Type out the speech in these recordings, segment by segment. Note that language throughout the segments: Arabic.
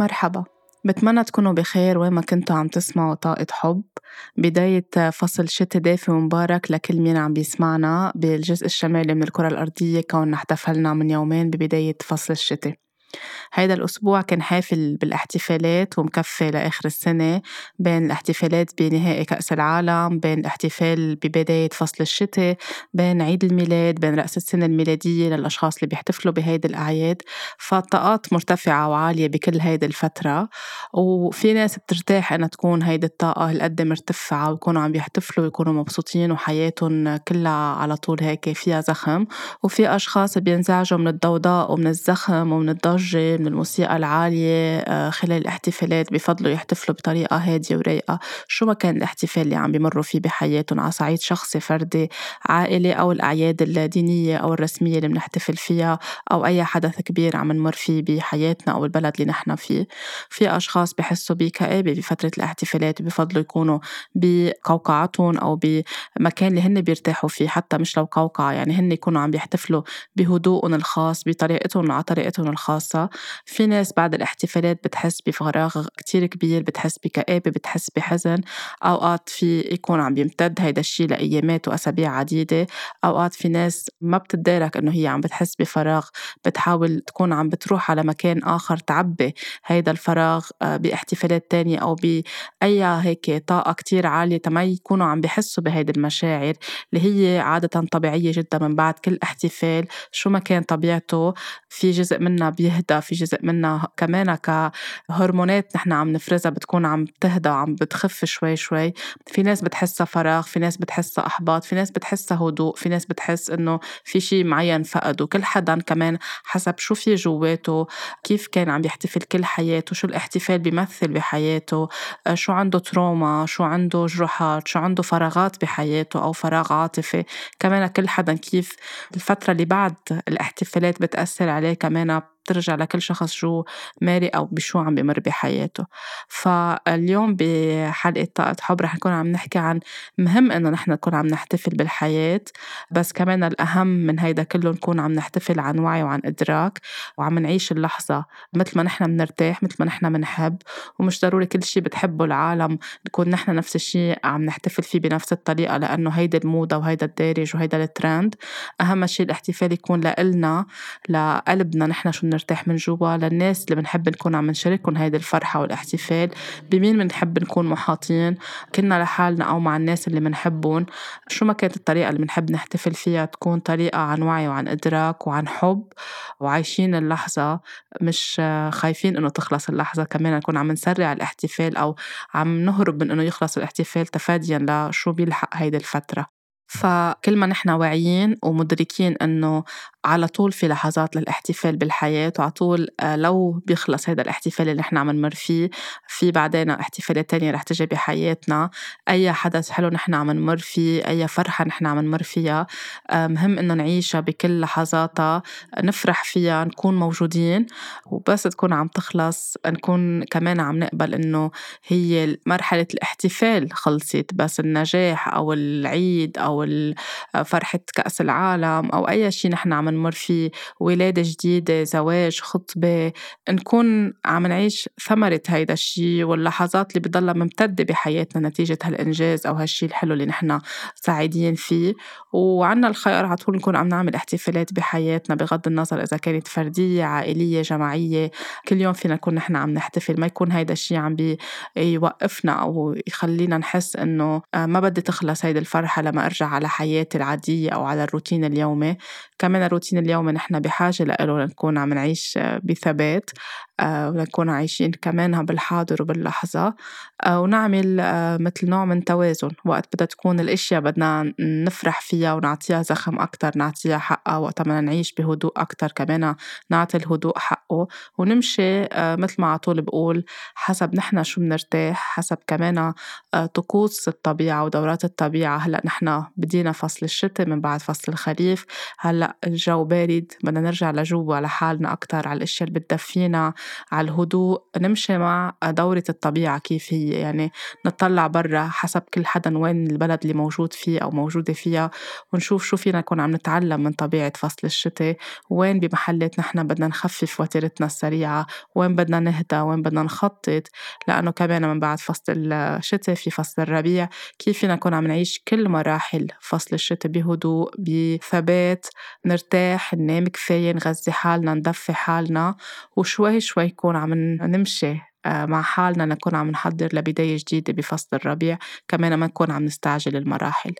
مرحبا. بتمنى تكونوا بخير وين ما كنتوا عم تسمعوا طاقة حب. بداية فصل شتي دافي ومبارك لكل مين عم بيسمعنا بالجزء الشمالي من الكرة الأرضية كوننا احتفلنا من يومين ببداية فصل الشتي. هيدا الأسبوع كان حافل بالاحتفالات ومكفي لآخر السنة بين الاحتفالات بنهائي كأس العالم بين الاحتفال ببداية فصل الشتاء بين عيد الميلاد بين رأس السنة الميلادية للأشخاص اللي بيحتفلوا بهيدي الأعياد. فالطاقات مرتفعة وعالية بكل هيدي الفترة وفي ناس بترتاح إنها تكون هيدي الطاقة هالقد مرتفعة ويكونوا عم يحتفلوا ويكونوا مبسوطين وحياتهم كلها على طول هيك فيها زخم. وفي أشخاص بينزعجوا من الضوضاء ومن الزخم ومن الضجة الضجة من الموسيقى العالية آه، خلال الاحتفالات بفضلوا يحتفلوا بطريقة هادية ورايقة. شو ما كان الاحتفال اللي عم بمروا فيه بحياتهم على صعيد شخصي فردي عائلي أو الأعياد الدينية أو الرسمية اللي بنحتفل فيها أو أي حدث كبير عم نمر فيه بحياتنا أو البلد اللي نحن فيه. في أشخاص بحسوا بكآبة بفترة الاحتفالات بفضلوا يكونوا بقوقعتهم أو بمكان اللي هن بيرتاحوا فيه حتى مش لو قوقعة يعني هن يكونوا عم بيحتفلوا بهدوءهم الخاص بطريقتهم على طريقتهم الخاصة. خاصة في ناس بعد الاحتفالات بتحس بفراغ كتير كبير بتحس بكآبة بتحس بحزن. أوقات في يكون عم بيمتد هيدا الشي لأيامات وأسابيع عديدة. أوقات في ناس ما بتدارك إنه هي عم بتحس بفراغ. بتحاول تكون عم بتروح على مكان آخر تعبي هيدا الفراغ آه، باحتفالات تانية أو بأي هيك طاقة كتير عالية تما يكونوا عم بحسوا بهيدي المشاعر اللي هي عادة طبيعية جدا من بعد كل احتفال. شو ما كان طبيعته في جزء منها بيه بتهدى في جزء منها كمان كهرمونات نحن عم نفرزها بتكون عم تهدى عم بتخف شوي شوي. في ناس بتحسها فراغ في ناس بتحسها إحباط في ناس بتحسها هدوء في ناس بتحس إنه في شيء معين فقده. كل حدا كمان حسب شو في جواته كيف كان عم يحتفل كل حياته شو الاحتفال بيمثل بحياته آه، شو عنده تروما شو عنده جروحات شو عنده فراغات بحياته أو فراغ عاطفي. كمان كل حدا كيف الفترة اللي بعد الاحتفالات بتأثر عليه كمان بترجع لكل شخص شو ماري أو بشو عم بمر بحياته. فاليوم بحلقة طاقة حب رح نكون عم نحكي عن مهم إنه نحن نكون عم نحتفل بالحياة بس كمان الأهم من هيدا كله نكون عم نحتفل عن وعي وعن إدراك وعم نعيش اللحظة مثل ما نحن بنرتاح مثل ما نحن بنحب ومش ضروري كل شيء بتحبه العالم نكون نحن نفس الشيء عم نحتفل فيه بنفس الطريقة لأنه هيدا الموضة وهيدا الدارج وهيدا الترند أهم شيء الاحتفال يكون لإلنا لقلبنا نحن شو نرتاح من جوا للناس اللي بنحب نكون عم نشاركهم هيدي الفرحة والاحتفال بمين بنحب نكون محاطين كنا لحالنا أو مع الناس اللي بنحبهم شو ما كانت الطريقة اللي بنحب نحتفل فيها تكون طريقة عن وعي وعن إدراك وعن حب وعايشين اللحظة مش خايفين إنه تخلص اللحظة. كمان نكون عم نسرع الاحتفال أو عم نهرب من إنه يخلص الاحتفال تفاديا لشو بيلحق هيدي الفترة. فكل ما نحن واعيين ومدركين إنه على طول في لحظات للاحتفال بالحياة وعلى طول آه، لو بيخلص هذا الاحتفال اللي نحن عم نمر فيه في بعدين احتفالات تانية رح تجي بحياتنا. أي حدث حلو نحن عم نمر فيه أي فرحة نحن عم نمر فيها آه، مهم إنه نعيشها بكل لحظاتها نفرح فيها نكون موجودين وبس تكون عم تخلص نكون كمان عم نقبل إنه هي مرحلة الاحتفال خلصت بس النجاح أو العيد أو فرحة كأس العالم أو أي شيء نحن عم نمر فيه ولادة جديدة زواج خطبة نكون عم نعيش ثمرة هيدا الشيء واللحظات اللي بضلها ممتدة بحياتنا نتيجة هالإنجاز أو هالشيء الحلو اللي نحن سعيدين فيه. وعنا الخيار على طول نكون عم نعمل احتفالات بحياتنا بغض النظر إذا كانت فردية عائلية جماعية. كل يوم فينا نكون نحن عم نحتفل ما يكون هيدا الشيء عم بيوقفنا أو يخلينا نحس إنه آه، ما بدي تخلص هيدي الفرحة لما أرجع على حياتي العادية أو على الروتين اليومي. كمان الروتين اليومي نحن بحاجة لإله لنكون عم نعيش بثبات. ونكون عايشين كمان بالحاضر وباللحظة. آه، ونعمل آه، مثل نوع من توازن. وقت بدها تكون الأشياء بدنا نفرح فيها ونعطيها زخم أكتر نعطيها حقها. وقت بدنا نعيش بهدوء أكتر كمان نعطي الهدوء حقه. ونمشي مثل ما على طول بقول حسب نحن شو بنرتاح حسب كمان طقوس الطبيعة ودورات الطبيعة. هلأ نحن بدينا فصل الشتاء من بعد فصل الخريف. هلأ الجو بارد بدنا نرجع لجوا لحالنا أكتر على الأشياء اللي بتدفينا. على الهدوء نمشي مع دورة الطبيعة كيف هي. يعني نطلع برا حسب كل حدا وين البلد اللي موجود فيه أو موجودة فيها ونشوف شو فينا نكون عم نتعلم من طبيعة فصل الشتاء. وين بمحلات نحن بدنا نخفف وتيرتنا السريعة؟ وين بدنا نهدى؟ وين بدنا نخطط؟ لأنه كمان من بعد فصل الشتاء في فصل الربيع كيف فينا نكون عم نعيش كل مراحل فصل الشتاء بهدوء بثبات نرتاح ننام كفاية نغذي حالنا ندفي حالنا. وشوي شوي يكون عم نمشي. مع حالنا نكون عم نحضر لبداية جديدة بفصل الربيع كمان ما نكون عم نستعجل المراحل.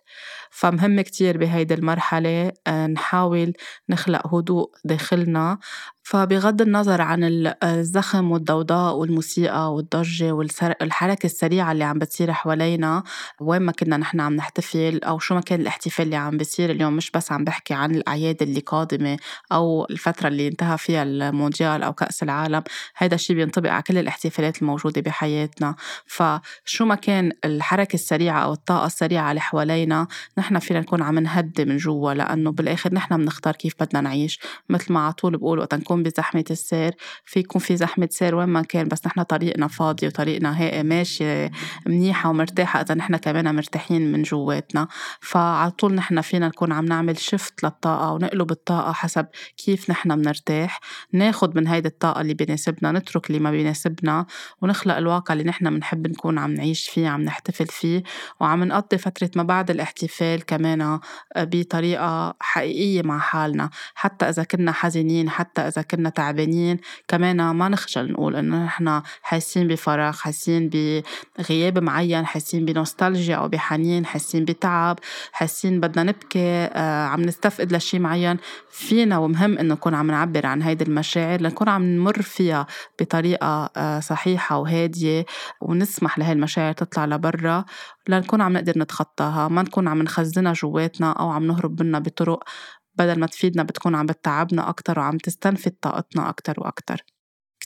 فمهم كتير بهيدي المرحلة آه، نحاول نخلق هدوء داخلنا. فبغض النظر عن الزخم والضوضاء والموسيقى والضجة والحركة السريعة اللي عم بتصير حوالينا وين ما كنا نحن عم نحتفل أو شو ما كان الاحتفال اللي عم بيصير اليوم مش بس عم بحكي عن الأعياد اللي قادمة أو الفترة اللي انتهى فيها المونديال أو كأس العالم هذا الشيء بينطبق على كل الاحتفالات الموجودة بحياتنا. فشو ما كان الحركة السريعة أو الطاقة السريعة اللي حوالينا نحن فينا نكون عم نهدي من جوا لأنه بالآخر نحن بنختار كيف بدنا نعيش. مثل ما على طول بقول وقت نكون بزحمة السير في يكون في زحمة سير وين ما كان بس نحن طريقنا فاضي وطريقنا هيك ماشي منيحة ومرتاحة إذا نحن كمان مرتاحين من جواتنا. فعلى طول نحن فينا نكون عم نعمل شفت للطاقة ونقلب الطاقة حسب كيف نحن بنرتاح. ناخد من هيدي الطاقة اللي بيناسبنا نترك اللي ما بيناسبنا ونخلق الواقع اللي نحن بنحب نكون عم نعيش فيه عم نحتفل فيه وعم نقضي فترة ما بعد الاحتفال كمان بطريقة حقيقية مع حالنا. حتى إذا كنا حزينين حتى إذا كنا تعبانين كمان ما نخجل نقول إنه نحن حاسين بفراغ حاسين بغياب معين حاسين بنوستالجيا أو بحنين حاسين بتعب حاسين بدنا نبكي آه، عم نستفقد لشي معين. فينا ومهم إنه نكون عم نعبر عن هيدي المشاعر لنكون عم نمر فيها بطريقة آه، صحيحة وهادية ونسمح لهي المشاعر تطلع لبرا لنكون عم نقدر نتخطاها ما نكون عم نخزنها جواتنا أو عم نهرب منها بطرق بدل ما تفيدنا بتكون عم بتعبنا أكتر وعم تستنفد طاقتنا أكتر وأكتر.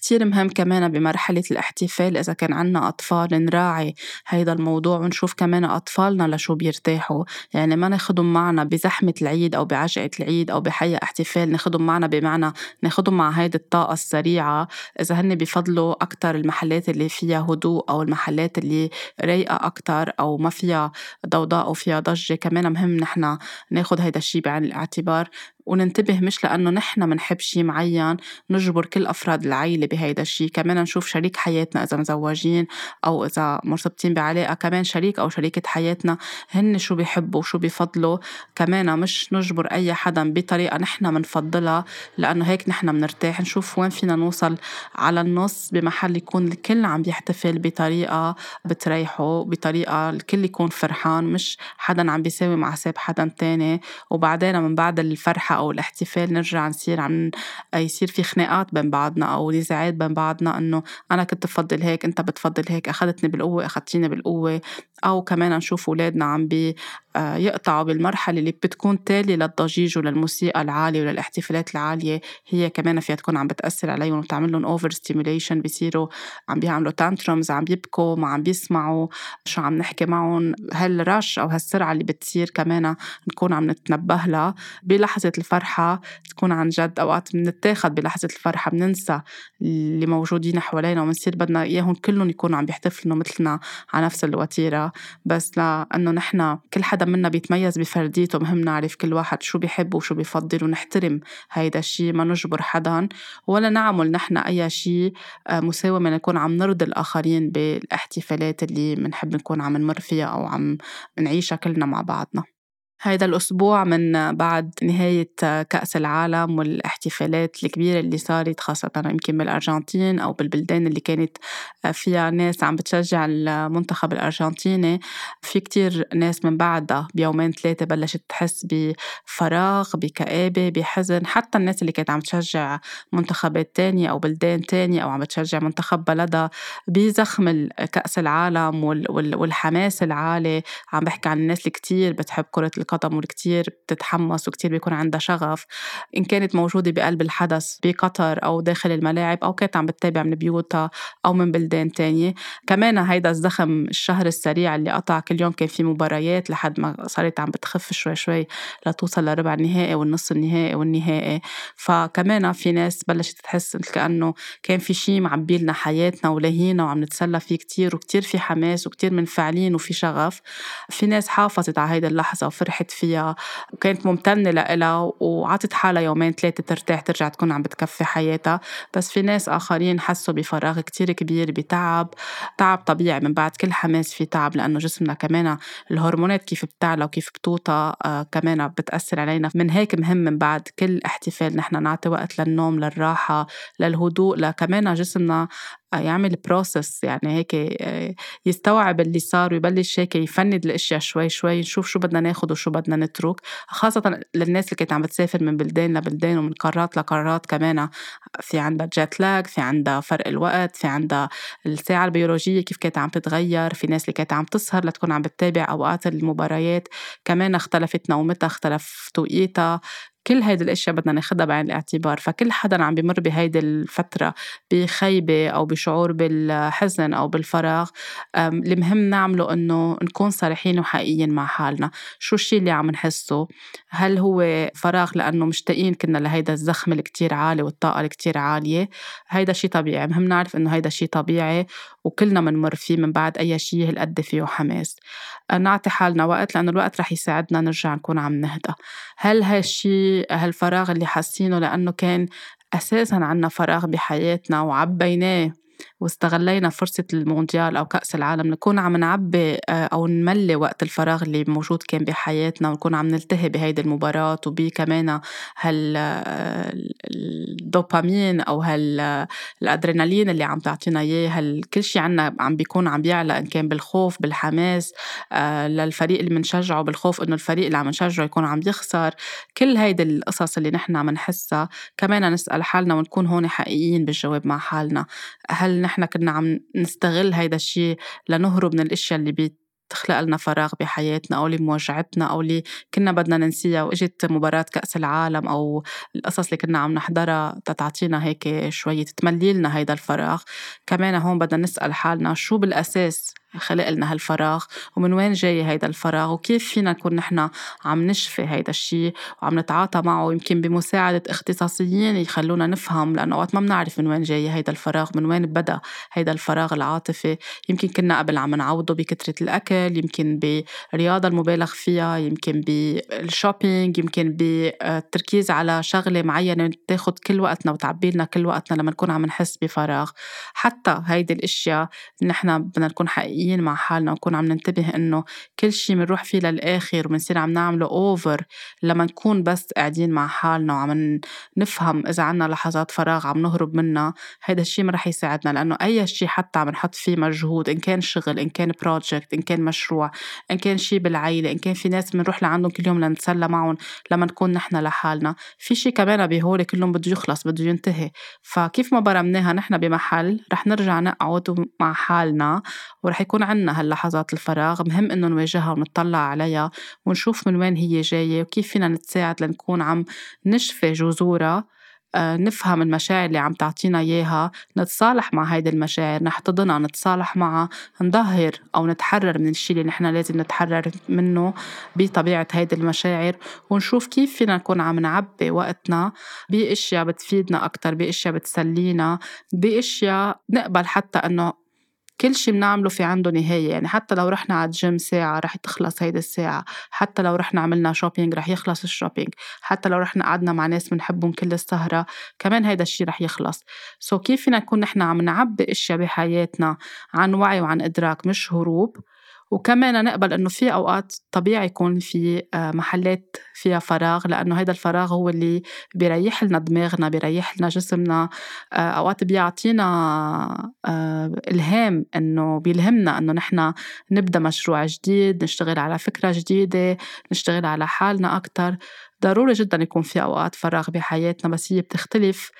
كتير مهم كمان بمرحلة الاحتفال. إذا كان عنا أطفال نراعي هيدا الموضوع ونشوف كمان أطفالنا لشو بيرتاحوا. يعني ما ناخدهم معنا بزحمة العيد أو بعجقة العيد أو بحي احتفال ناخدهم معنا بمعنى ناخدهم مع هيدي الطاقة السريعة. إذا هن بفضلوا أكتر المحلات اللي فيها هدوء أو المحلات اللي رايقة أكتر أو ما فيها ضوضاء أو فيها ضجة كمان مهم نحنا ناخد هيدا الشي بعين الاعتبار. وننتبه مش لأنه نحن منحب شي معين نجبر كل أفراد العيلة بهيدا الشي. كمان نشوف شريك حياتنا إذا مزوجين أو إذا مرتبطين بعلاقة كمان شريك أو شريكة حياتنا هن شو بيحبوا وشو بيفضلوا. كمان مش نجبر أي حدا بطريقة نحن منفضلها لأنه هيك نحن منرتاح. نشوف وين فينا نوصل على النص بمحل يكون الكل عم يحتفل بطريقة بتريحه بطريقة الكل يكون فرحان. مش حدا عم بيساوي مع حساب حدا تاني. وبعدين من بعد الفرحة أو الاحتفال نرجع نصير عم يصير في خناقات بين بعضنا أو نزاعات بين بعضنا إنه أنا كنت بفضل هيك أنت بتفضل هيك أخذتني بالقوة أخذتيني بالقوة. أو كمان نشوف أولادنا عم بي آه، يقطعوا بالمرحلة اللي بتكون تالية للضجيج وللموسيقى العالية وللاحتفالات العالية. هي كمان فيها تكون عم بتأثر عليهم وبتعمل لهم overstimulation بيصيروا عم بيعملوا تانترمز عم بيبكوا ما عم بيسمعوا شو عم نحكي معهم. هالرش أو هالسرعة اللي بتصير كمان نكون عم نتنبه لها بلحظة الفرحة تكون عن جد أوقات بنتاخد بلحظة الفرحة بننسى اللي موجودين حوالينا وبنصير بدنا إياهم كلهم يكونوا عم بيحتفلوا مثلنا على نفس الوتيرة. بس لأنه نحن كل حدا منا بيتميز بفرديته مهم نعرف كل واحد شو بيحب وشو بيفضل ونحترم هيدا الشيء ما نجبر حدا ولا نعمل نحن أي شيء آه، مساومة نكون عم نرضي الآخرين بالاحتفالات اللي بنحب نكون عم نمر فيها أو عم نعيشها كلنا مع بعضنا. هيدا الأسبوع من بعد نهاية كأس العالم والاحتفالات الكبيرة اللي صارت خاصة يمكن بالأرجنتين أو بالبلدان اللي كانت فيها ناس عم بتشجع المنتخب الأرجنتيني. في كتير ناس من بعدها بيومين ثلاثة بلشت تحس بفراغ بكآبة بحزن. حتى الناس اللي كانت عم تشجع منتخبات تانية أو بلدان تانية أو عم بتشجع منتخب بلدها بزخم كأس العالم والحماس العالي. عم بحكي عن الناس اللي كتير بتحب كرة القدم والكتير بتتحمس وكتير بيكون عندها شغف. إن كانت موجودة بقلب الحدث بقطر أو داخل الملاعب أو كانت عم بتتابع من بيوتها أو من بلدان تانية. كمان هيدا الزخم الشهر السريع اللي قطع كل يوم كان في مباريات لحد ما صارت عم بتخف شوي شوي لتوصل لربع النهائي والنص النهائي والنهائي. فكمان في ناس بلشت تحس مثل كأنه كان في شيء معبي لنا حياتنا ولاهينا وعم نتسلى فيه كتير وكتير في حماس وكتير منفعلين وفي شغف. في ناس حافظت على هيدي اللحظة وفرحت فيها وكانت ممتنة لإلها وعطت حالها يومين ثلاثة ترتاح ترجع تكون عم بتكفي حياتها. بس في ناس آخرين حسوا بفراغ كتير كبير بتعب. تعب طبيعي من بعد كل حماس في تعب لأنه جسمنا كمان الهرمونات كيف بتعلى وكيف بتوطى آه كمان بتأثر علينا. من هيك مهم من بعد كل احتفال نحن نعطي وقت للنوم للراحة للهدوء لكمان جسمنا يعمل process يعني هيك آه، يستوعب اللي صار ويبلش هيك يفند الأشياء شوي شوي نشوف شو بدنا ناخد وشو بدنا نترك. خاصة للناس اللي كانت عم بتسافر من بلدان لبلدان ومن قارات لقارات كمان في عندها jet lag في عندها فرق الوقت في عندها الساعة البيولوجية كيف كانت عم تتغير في ناس اللي كانت عم تسهر لتكون عم بتتابع أوقات المباريات كمان اختلفت نومتها اختلف توقيتها كل هيدي الأشياء بدنا ناخدها بعين الاعتبار فكل حدا عم بمر بهيدي الفترة بخيبة أو بشعور بالحزن أو بالفراغ المهم نعمله إنه نكون صريحين وحقيقيين مع حالنا. شو الشيء اللي عم نحسه؟ هل هو فراغ لأنه مشتاقين كنا لهيدا الزخم الكتير عالي والطاقة الكتير عالية؟ هيدا شيء طبيعي مهم نعرف إنه هيدا شيء طبيعي وكلنا بنمر فيه من بعد أي شيء هالقد فيه حماس. نعطي حالنا وقت لأنه الوقت رح يساعدنا نرجع نكون عم نهدى. هل هالشيء هالفراغ اللي حاسينه لأنه كان أساسا عنا فراغ بحياتنا وعبيناه واستغلينا فرصة المونديال أو كأس العالم نكون عم نعبي آه، أو نملي وقت الفراغ اللي موجود كان بحياتنا ونكون عم نلتهي بهيدي المباراة وبي كمان هال الدوبامين أو هال الأدرينالين اللي عم تعطينا إياه هال كل شيء عنا عم بيكون عم بيعلى إن كان بالخوف بالحماس آه، للفريق اللي بنشجعه بالخوف إنه الفريق اللي عم نشجعه يكون عم يخسر. كل هيدي القصص اللي نحن عم نحسها كمان نسأل حالنا ونكون هون حقيقيين بالجواب مع حالنا. هل نحن كنا عم نستغل هيدا الشيء لنهرب من الأشياء اللي بي تخلق لنا فراغ بحياتنا أو اللي موجعتنا أو اللي كنا بدنا ننسيها وإجت مباراة كأس العالم أو القصص اللي كنا عم نحضرها تتعطينا هيك شوية تملي لنا هيدا الفراغ. كمان هون بدنا نسأل حالنا شو بالأساس خلق لنا هالفراغ ومن وين جاي هيدا الفراغ؟ وكيف فينا نكون نحن عم نشفي هيدا الشيء وعم نتعاطى معه؟ يمكن بمساعدة اختصاصيين يخلونا نفهم لأنه وقت ما بنعرف من وين جاي هيدا الفراغ من وين بدأ هيدا الفراغ العاطفي. يمكن كنا قبل عم نعوضه بكثرة الأكل يمكن بالرياضة المبالغ فيها يمكن بال shopping يمكن بالتركيز على شغلة معينة تاخد كل وقتنا وتعبي لنا كل وقتنا لما نكون عم نحس بفراغ. حتى هيدي الأشياء نحن بدنا نكون حقيقيين واقعيين مع حالنا ونكون عم ننتبه إنه كل شي بنروح فيه للآخر وبنصير عم نعمله over لما نكون بس قاعدين مع حالنا وعم نفهم إذا عنا لحظات فراغ عم نهرب منها هيدا الشي ما رح يساعدنا لأنه أي شي حتى عم نحط فيه مجهود إن كان شغل إن كان project إن كان مشروع إن كان شي بالعيلة إن كان في ناس بنروح لعندهم كل يوم لنتسلى معهم لما نكون نحن لحالنا في شي كمان بهول كلهم بده يخلص بده ينتهي. فكيف ما برمناها نحن بمحل رح نرجع نقعد مع حالنا ورح يكون عنا هاللحظات الفراغ. مهم إنه نواجهها ونطلع عليها ونشوف من وين هي جاية وكيف فينا نتساعد لنكون عم نشفي جذورها. آه، نفهم المشاعر اللي عم تعطينا إياها نتصالح مع هيدي المشاعر نحتضنها نتصالح معها نظهر أو نتحرر من الشيء اللي نحن لازم نتحرر منه بطبيعة هيدي المشاعر. ونشوف كيف فينا نكون عم نعبي وقتنا بأشياء بتفيدنا أكتر بأشياء بتسلينا بأشياء نقبل حتى إنه كل شي بنعمله في عنده نهاية يعني حتى لو رحنا على الجيم ساعة رح تخلص هيدي الساعة حتى لو رحنا عملنا shopping رح يخلص ال shopping حتى لو رحنا قعدنا مع ناس بنحبهم كل السهرة كمان هيدا الشي رح يخلص. so كيف فينا نكون نحن عم نعبي إشياء بحياتنا عن وعي وعن إدراك مش هروب؟ وكمان نقبل إنه في أوقات طبيعي يكون في آه، محلات فيها فراغ لأنه هذا الفراغ هو اللي بيريح لنا دماغنا بيريح لنا جسمنا. آه، أوقات بيعطينا آه، إلهام إنه بيلهمنا إنه نحن نبدأ مشروع جديد نشتغل على فكرة جديدة نشتغل على حالنا أكثر ضروري جدا يكون في أوقات فراغ بحياتنا بس هي بتختلف.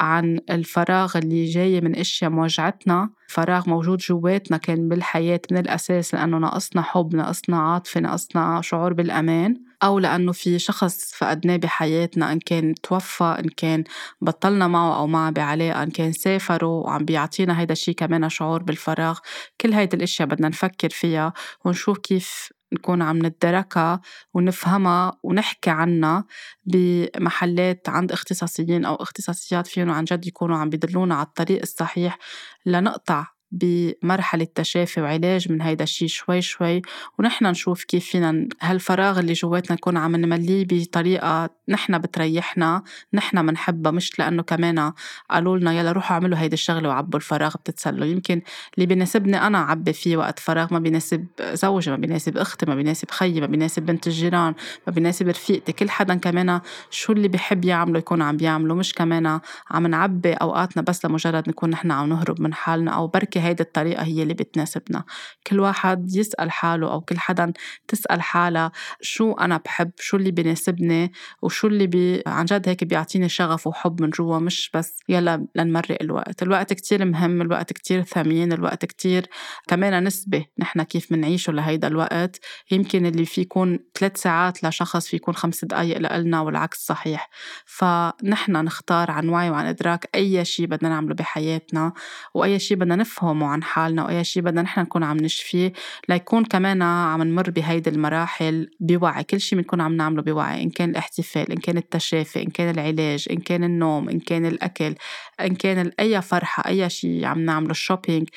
عن الفراغ اللي جاي من أشياء موجعتنا. فراغ موجود جواتنا كان بالحياة من الأساس لأنه ناقصنا حب ناقصنا عاطفة ناقصنا شعور بالأمان أو لأنه في شخص فقدناه بحياتنا إن كان توفى إن كان بطلنا معه أو معه بعلاقة إن كان سافروا وعم بيعطينا هيدا الشي كمان شعور بالفراغ. كل هيدي الأشياء بدنا نفكر فيها ونشوف كيف نكون عم ندركها ونفهمها ونحكي عنها بمحلات عند اختصاصيين أو اختصاصيات فيهم عن جد يكونوا عم بيدلونا على الطريق الصحيح لنقطع بمرحلة تشافي وعلاج من هيدا الشي شوي شوي ونحن نشوف كيف فينا هالفراغ اللي جواتنا نكون عم نمليه بطريقة نحن بتريحنا نحن منحبها مش لأنه كمان قالوا لنا يلا روحوا اعملوا هيدي الشغلة وعبوا الفراغ بتتسلوا. يمكن اللي بيناسبني أنا عبي فيه وقت فراغ ما بيناسب زوجي ما بيناسب أختي ما بيناسب خيي ما بيناسب بنت الجيران ما بيناسب رفيقتي كل حدا كمان شو اللي بحب يعمله يكون عم بيعمله مش كمان عم نعبي أوقاتنا بس لمجرد نكون نحن عم نهرب من حالنا أو بركي هيدي الطريقة هي اللي بتناسبنا. كل واحد يسأل حاله أو كل حدا تسأل حالها شو أنا بحب شو اللي بيناسبني وشو اللي بي عن جد هيك بيعطيني شغف وحب من جوا مش بس يلا لنمرق الوقت. الوقت كتير مهم الوقت كتير ثمين الوقت كتير كمان نسبة نحن كيف منعيشه لهيدا الوقت. يمكن اللي في يكون ثلاث ساعات لشخص في يكون خمس دقايق لإلنا والعكس صحيح. فنحن نختار عن وعي وعن إدراك أي شيء بدنا نعمله بحياتنا وأي شيء بدنا نفهم نفهمه عن حالنا وأي شيء بدنا نحن نكون عم نشفيه ليكون كمان عم نمر بهيدي المراحل بوعي. كل شيء بنكون عم نعمله بوعي إن كان الاحتفال إن كان التشافي إن كان العلاج إن كان النوم إن كان الأكل إن كان أي فرحة أي شيء عم نعمله ال shopping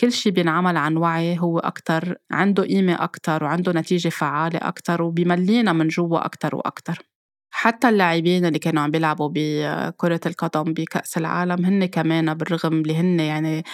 كل شيء بينعمل عن وعي. هو أكتر عنده قيمة أكتر وعنده نتيجة فعالة أكتر وبيملينا من جوا أكتر وأكتر. حتى اللاعبين اللي كانوا عم بيلعبوا بكرة القدم بكأس العالم هن كمان بالرغم اللي هن يعني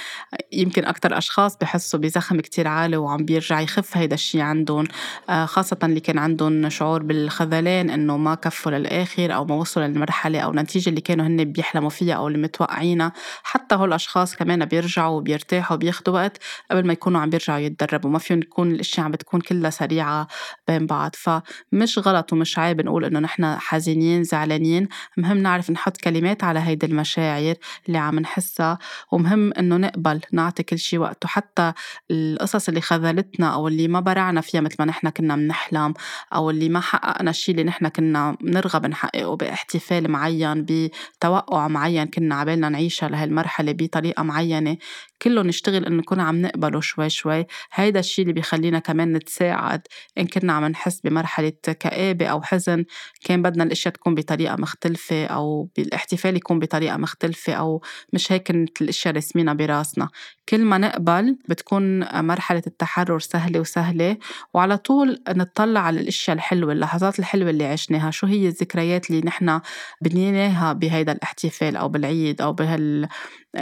يمكن أكتر أشخاص بحسوا بزخم كتير عالي وعم بيرجع يخف هيدا الشي عندهم آه، خاصة اللي كان عندهم شعور بالخذلان إنه ما كفوا للآخر أو ما وصلوا للمرحلة أو النتيجة اللي كانوا هن بيحلموا فيها أو اللي متوقعينها. حتى هول الأشخاص كمان بيرجعوا وبيرتاحوا وبياخدوا وقت قبل ما يكونوا عم بيرجعوا يتدربوا ما فيهم تكون الأشياء عم بتكون كلها سريعة بين بعض. فمش غلط ومش عيب نقول إنه نحن حزينين زعلانين مهم نعرف نحط كلمات على هيدي المشاعر اللي عم نحسها ومهم إنه نقبل نعطي كل شي وقته. حتى القصص اللي خذلتنا أو اللي ما برعنا فيها مثل ما نحن كنا بنحلم أو اللي ما حققنا الشي اللي نحن كنا نرغب نحققه باحتفال معين بتوقع معين كنا عبالنا نعيشها لهالمرحلة بطريقة معينة كله نشتغل إنه نكون عم نقبله شوي شوي. هيدا الشيء اللي بيخلينا كمان نتساعد إن كنا عم نحس بمرحلة كآبة أو حزن كان بدنا الأشياء تكون بطريقة مختلفة أو بالاحتفال يكون بطريقة مختلفة أو مش هيك كانت الأشياء رسمينا براسنا. كل ما نقبل بتكون مرحلة التحرر سهلة وسهلة وعلى طول نطلع على الأشياء الحلوة اللحظات الحلوة اللي عشناها. شو هي الذكريات اللي نحن بنيناها بهيدا الاحتفال أو بالعيد أو بهال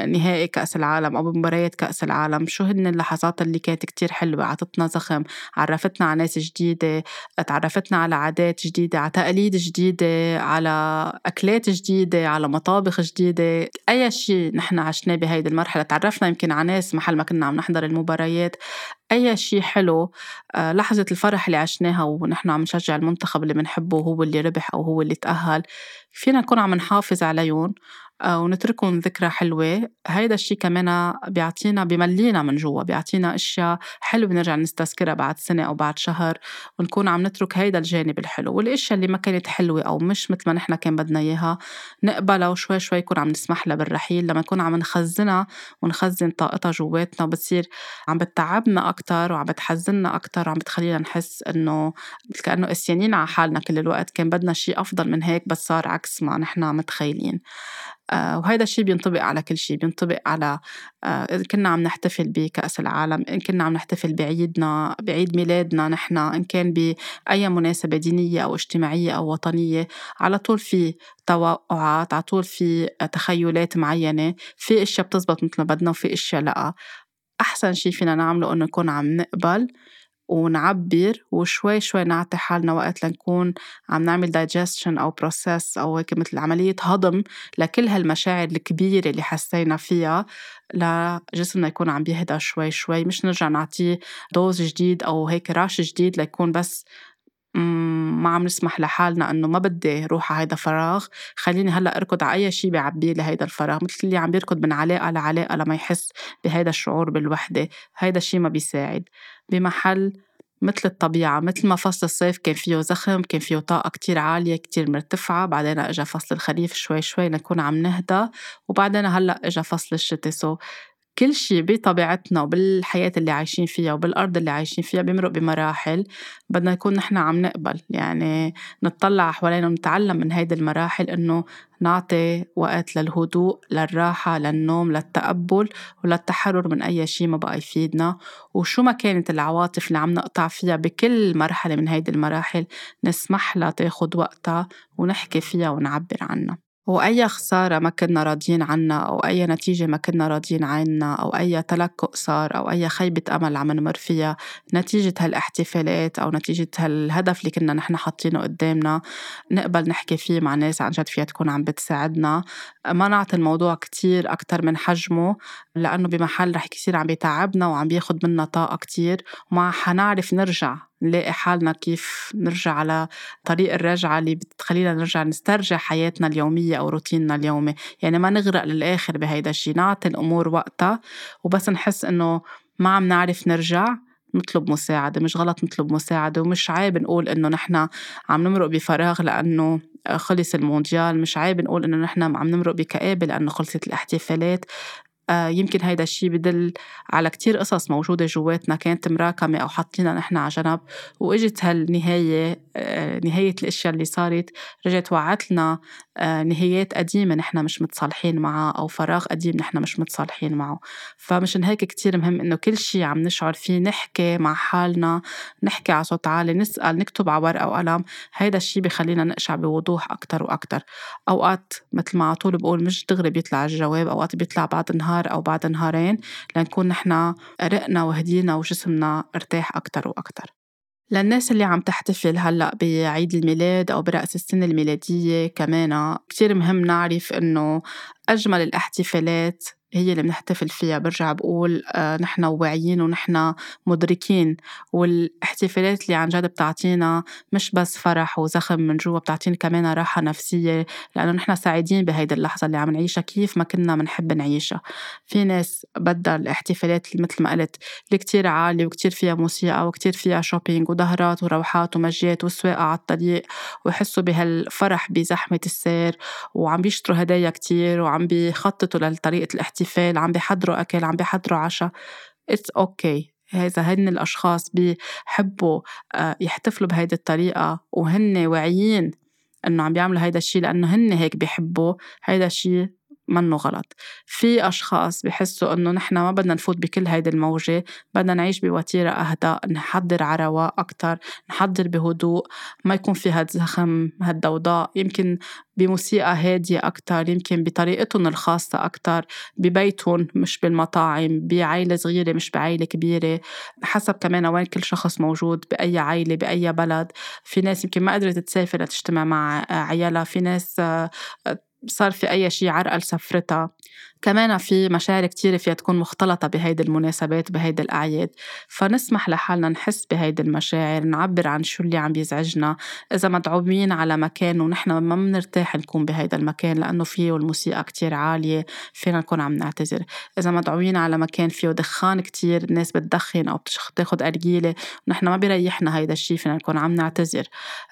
نهائي كأس العالم أو بمباريات كأس العالم شو هن اللحظات اللي كانت كتير حلوة؟ عطتنا زخم عرفتنا على ناس جديدة تعرفتنا على عادات جديدة على تقاليد جديدة على أكلات جديدة على مطابخ جديدة. أي شيء نحن عشناه بهيدي المرحلة تعرفنا يمكن على ناس محل ما كنا عم نحضر المباريات. أي شيء حلو آه، لحظة الفرح اللي عشناها ونحن عم نشجع المنتخب اللي بنحبه وهو اللي ربح أو هو اللي تأهل. فينا نكون عم نحافظ عليهم. ونتركهم ذكرى حلوة. هيدا الشيء كمان بيعطينا بملينا من جوا بيعطينا أشياء حلوة بنرجع نستذكرها بعد سنة أو بعد شهر ونكون عم نترك هيدا الجانب الحلو. والأشياء اللي ما كانت حلوة أو مش مثل ما نحن كان بدنا إياها نقبلها وشوي شوي يكون عم نسمح لها بالرحيل. لما نكون عم نخزنها ونخزن طاقتها جواتنا بتصير عم بتعبنا أكثر وعم بتحزننا أكثر وعم بتخلينا نحس إنه كأنه قسيانين على حالنا كل الوقت. كان بدنا شيء أفضل من هيك بس صار عكس ما نحن متخيلين. آه، وهذا الشيء بينطبق على كل شيء بينطبق على آه، إذا كنا عم نحتفل بكأس العالم إن كنا عم نحتفل بعيدنا بعيد ميلادنا نحن إن كان بأي مناسبة دينية أو اجتماعية أو وطنية على طول في توقعات على طول في تخيلات معينة في إشياء بتزبط مثل ما بدنا وفي إشياء لأ. أحسن شيء فينا نعمله إنه نكون عم نقبل ونعبر وشوي شوي نعطي حالنا وقت لنكون عم نعمل digestion أو process أو هيك مثل عملية هضم لكل هالمشاعر الكبيرة اللي حسينا فيها لجسمنا يكون عم بيهدى شوي شوي. مش نرجع نعطيه dose جديد أو هيك rush جديد ليكون بس ما عم نسمح لحالنا إنه ما بدي روح على هيدا فراغ خليني هلأ أركض على أي شيء بيعبي لي هيدا الفراغ مثل اللي عم بيركض من علاقة لعلاقة لما يحس بهيدا الشعور بالوحدة. هيدا الشيء ما بيساعد. بمحل مثل الطبيعة مثل ما فصل الصيف كان فيه زخم كان فيه طاقة كتير عالية كتير مرتفعة. بعدين اجى فصل الخريف شوي شوي نكون عم نهدى. وبعدين هلأ اجى فصل الشتاء. سو كل شيء بطبيعتنا وبالحياة اللي عايشين فيها وبالأرض اللي عايشين فيها بيمرق بمراحل بدنا نكون نحن عم نقبل. يعني نطلع حوالينا ونتعلم من هيدي المراحل إنه نعطي وقت للهدوء للراحة للنوم للتقبل وللتحرر من أي شيء ما بقى يفيدنا. وشو ما كانت العواطف اللي عم نقطع فيها بكل مرحلة من هيدي المراحل نسمح لها تاخد وقتها ونحكي فيها ونعبر عنها. وأي خسارة ما كنا راضيين عنها أو أي نتيجة ما كنا راضيين عنها أو أي تلكؤ صار أو أي خيبة أمل عم نمر فيها نتيجة هالاحتفالات أو نتيجة هالهدف اللي كنا نحن حاطينه قدامنا نقبل نحكي فيه مع ناس عن جد فيها تكون عم بتساعدنا. ما نعطي الموضوع كتير أكتر من حجمه لأنه بمحل رح يصير عم بيتعبنا وعم بياخد منا طاقة كتير وما حنعرف نرجع. نلاقي حالنا كيف نرجع على طريق الرجعة اللي بتخلينا نرجع نسترجع حياتنا اليومية أو روتيننا اليومي. يعني ما نغرق للآخر بهيدا الشيء نعطي الأمور وقتها وبس نحس إنه ما عم نعرف نرجع نطلب مساعدة. مش غلط نطلب مساعدة ومش عيب نقول إنه نحن عم نمرق بفراغ لأنه خلص المونديال. مش عيب نقول إنه نحن عم نمرق بكآبة لأنه خلصت الاحتفالات. يمكن هيدا الشيء بدل على كتير قصص موجودة جواتنا كانت مراكمة أو حاطينها نحن على جنب وإجت هالنهاية آه، نهاية الأشياء اللي صارت رجعت وعت لنا آه، نهايات قديمة نحن مش متصالحين معها أو فراغ قديم نحن مش متصالحين معه. فمشان هيك كتير مهم إنه كل شيء عم نشعر فيه نحكي مع حالنا نحكي على صوت عالي نسأل نكتب على ورقة وقلم. هيدا الشيء بخلينا نقشع بوضوح أكتر وأكتر. أوقات مثل ما على طول بقول مش دغري بيطلع الجواب أوقات بيطلع بعد نهار أو بعد نهارين لنكون نحن رقنا وهدينا وجسمنا ارتاح أكتر وأكتر. للناس اللي عم تحتفل هلأ بعيد الميلاد أو برأس السنة الميلادية كمان كتير مهم نعرف إنه أجمل الاحتفالات هي اللي بنحتفل فيها برجع بقول آه نحن واعيين ونحن مدركين والاحتفالات اللي عن جد بتعطينا مش بس فرح وزخم من جوا بتعطينا كمان راحة نفسية لأنه نحن سعيدين بهيدي اللحظة اللي عم نعيشها كيف ما كنا بنحب نعيشها. في ناس بدها الاحتفالات اللي مثل ما قلت اللي كتير عالية وكتير فيها موسيقى وكتير فيها شوبينج ودهرات وروحات ومجات وسواقة على الطريق ويحسوا بهالفرح بزحمة السير وعم بيشتروا هدايا كتير وعم بيخططوا لطريقة الاحتفال احتفال عم بيحضروا أكل عم بيحضروا عشاء it's okay okay. إذا هن الأشخاص بيحبوا آه، يحتفلوا بهيدي الطريقة وهن واعيين إنه عم بيعملوا هيدا الشيء لأنه هن هيك بيحبوا هيدا الشيء منه غلط. في أشخاص بحسوا إنه نحن ما بدنا نفوت بكل هيدي الموجة بدنا نعيش بوتيرة أهدى نحضر على رواق أكتر نحضر بهدوء ما يكون في هالزخم هالضوضاء يمكن بموسيقى هادية أكتر يمكن بطريقتهم الخاصة أكتر ببيتهم مش بالمطاعم بعائلة صغيرة مش بعائلة كبيرة. حسب كمان وين كل شخص موجود بأي عائلة بأي بلد. في ناس يمكن ما قدرت تسافر لتجتمع مع عيالها في ناس آه، صار في أي شيء عرقل سفرتها. كمان في مشاعر كتير فيها تكون مختلطة بهيدي المناسبات بهيدي الأعياد. فنسمح لحالنا نحس بهيدي المشاعر نعبر عن شو اللي عم بيزعجنا. إذا مدعومين على مكان ونحن ما بنرتاح نكون بهيدا المكان لأنه فيه الموسيقى كتير عالية فينا نكون عم نعتذر. إذا مدعوين على مكان فيه دخان كتير الناس بتدخن أو بتاخد أرجيلة ونحن ما بيريحنا هيدا الشيء فينا نكون عم نعتذر.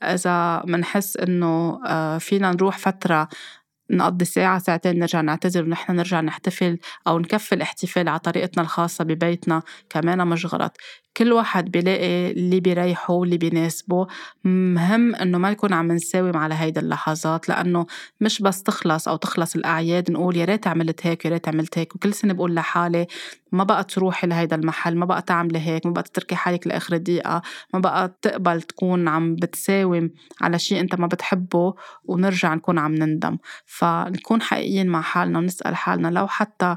إذا منحس إنه آه، فينا نروح فترة نقضي ساعة ساعتين نرجع نعتذر ونحن نرجع نحتفل أو نكفي الاحتفال على طريقتنا الخاصة ببيتنا كمان مش غلط. كل واحد بيلاقي اللي بيريحه واللي بيناسبه. مهم إنه ما نكون عم نساوم على هيدا اللحظات لأنه مش بس تخلص أو تخلص الأعياد نقول يا ريت عملت هيك يا ريت عملت هيك وكل سنة بقول لحالي ما بقى تروحي لهيدا المحل ما بقى تعملي هيك ما بقى تتركي حالك لآخر دقيقة ما بقى تقبل تكون عم بتساوم على شيء أنت ما بتحبه ونرجع نكون عم نندم. فنكون حقيقيين مع حالنا ونسأل حالنا لو حتى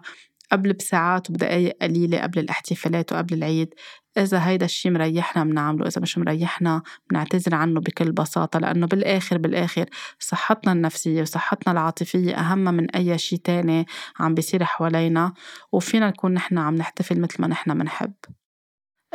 قبل بساعات وبدقايق قليلة قبل الاحتفالات وقبل العيد إذا هيدا الشي مريحنا بنعمله إذا مش مريحنا بنعتذر عنه بكل بساطة لأنه بالآخر بالآخر صحتنا النفسية وصحتنا العاطفية أهم من أي شي تاني عم بيصير حوالينا وفينا نكون نحن عم نحتفل مثل ما نحن منحب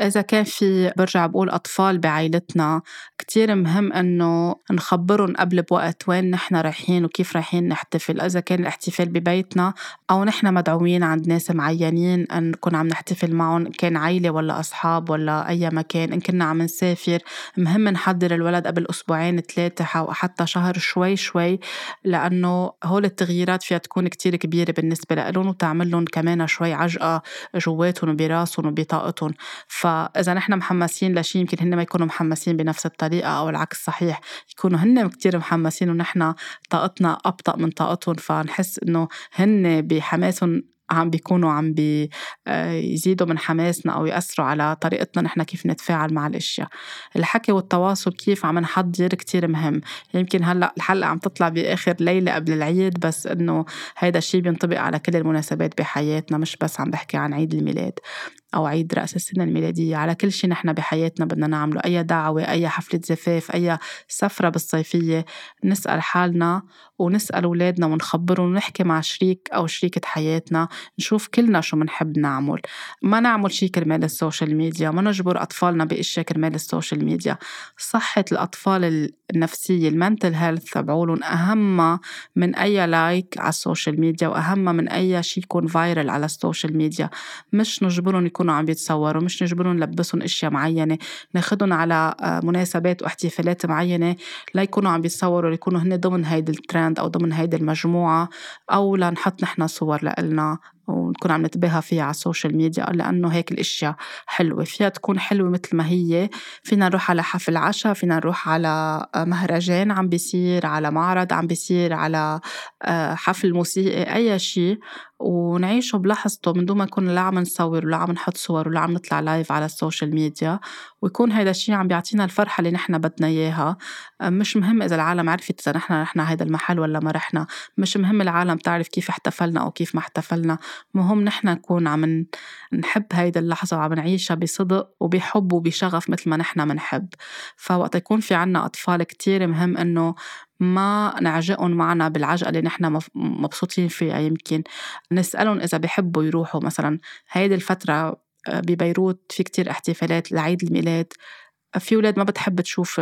إذا كان في برجع بقول أطفال بعائلتنا كتير مهم إنه نخبرهم قبل بوقت وين نحن رايحين وكيف رايحين نحتفل. إذا كان الاحتفال ببيتنا أو نحن مدعوين عند ناس معينين أن نكون عم نحتفل معهم كان عيلة ولا أصحاب ولا أي مكان إن كنا عم نسافر مهم نحضر الولد قبل أسبوعين ثلاثة أو حتى شهر شوي شوي لأنه هول التغييرات فيها تكون كتير كبيرة بالنسبة لهم وتعمل لهم كمان شوي عجقة جواتهم وبراسهم وبطاقتهم. فإذا نحن محمسين لشيء يمكن هن ما يكونوا محمسين بنفس الطريقة أو العكس صحيح يكونوا هن كتير محمسين ونحن طاقتنا أبطأ من طاقتهم فنحس إنه هن بحماسهم عم بيكونوا عم بيزيدوا من حماسنا أو يأثروا على طريقتنا نحن كيف نتفاعل مع الأشياء. الحكي والتواصل كيف عم نحضر كتير مهم. يمكن هلأ الحلقة عم تطلع بآخر ليلة قبل العيد بس إنه هيدا الشيء بينطبق على كل المناسبات بحياتنا مش بس عم بحكي عن عيد الميلاد. أو عيد رأس السنة الميلادية. على كل شيء نحن بحياتنا بدنا نعمله. أي دعوة أي حفلة زفاف أي سفرة بالصيفية. نسأل حالنا ونسأل أولادنا ونخبرهم ونحكي مع شريك أو شريكة حياتنا. نشوف كلنا شو بنحب نعمل. ما نعمل شيء كرمال ال social media. ما نجبر أطفالنا بأشياء كرمال ال social media. صحة الأطفال النفسية ال mental health تبعولن أهم من أي like على ال social media وأهم من أي شيء يكون viral على ال social media. مش نجبرهم يكونوا عم بيتصوروا مش نجبرهم نلبسهم إشياء معينة ناخدهم على آه، مناسبات واحتفالات معينة ليكونوا عم بيتصوروا ليكونوا هن ضمن هيدي الترند أو ضمن هيدي المجموعة أو لنحط نحن صور لإلنا. ونكون عم نتباهى فيها على ال social media لأنه هيك الأشياء حلوة. فيها تكون حلوة مثل ما هي. فينا نروح على حفل عشاء فينا نروح على آه، مهرجان عم بيصير على معرض عم بيصير على آه، حفل موسيقي أي شيء ونعيشه بلحظته من دون ما نكون لا عم نصور ولا عم نحط صور ولا عم نطلع live على ال social media. ويكون هيدا الشيء عم بيعطينا الفرحة اللي نحن بدنا إياها. آه، مش مهم إذا العالم عرفت إذا نحن رحنا هيدا المحل ولا ما رحنا. مش مهم العالم تعرف كيف احتفلنا أو كيف ما احتفلنا. مهم نحن نكون عم نحب هيدا اللحظة وعم نعيشها بصدق وبحب وبشغف مثل ما نحن منحب. فوقت يكون في عنا أطفال كتير مهم إنه ما نعجقهم معنا بالعجقة اللي نحن مبسوطين فيها يمكن. نسألهم إذا بحبوا يروحوا مثلا. هيدي الفترة آه، ببيروت في كتير احتفالات لعيد الميلاد. في ولاد ما بتحب تشوف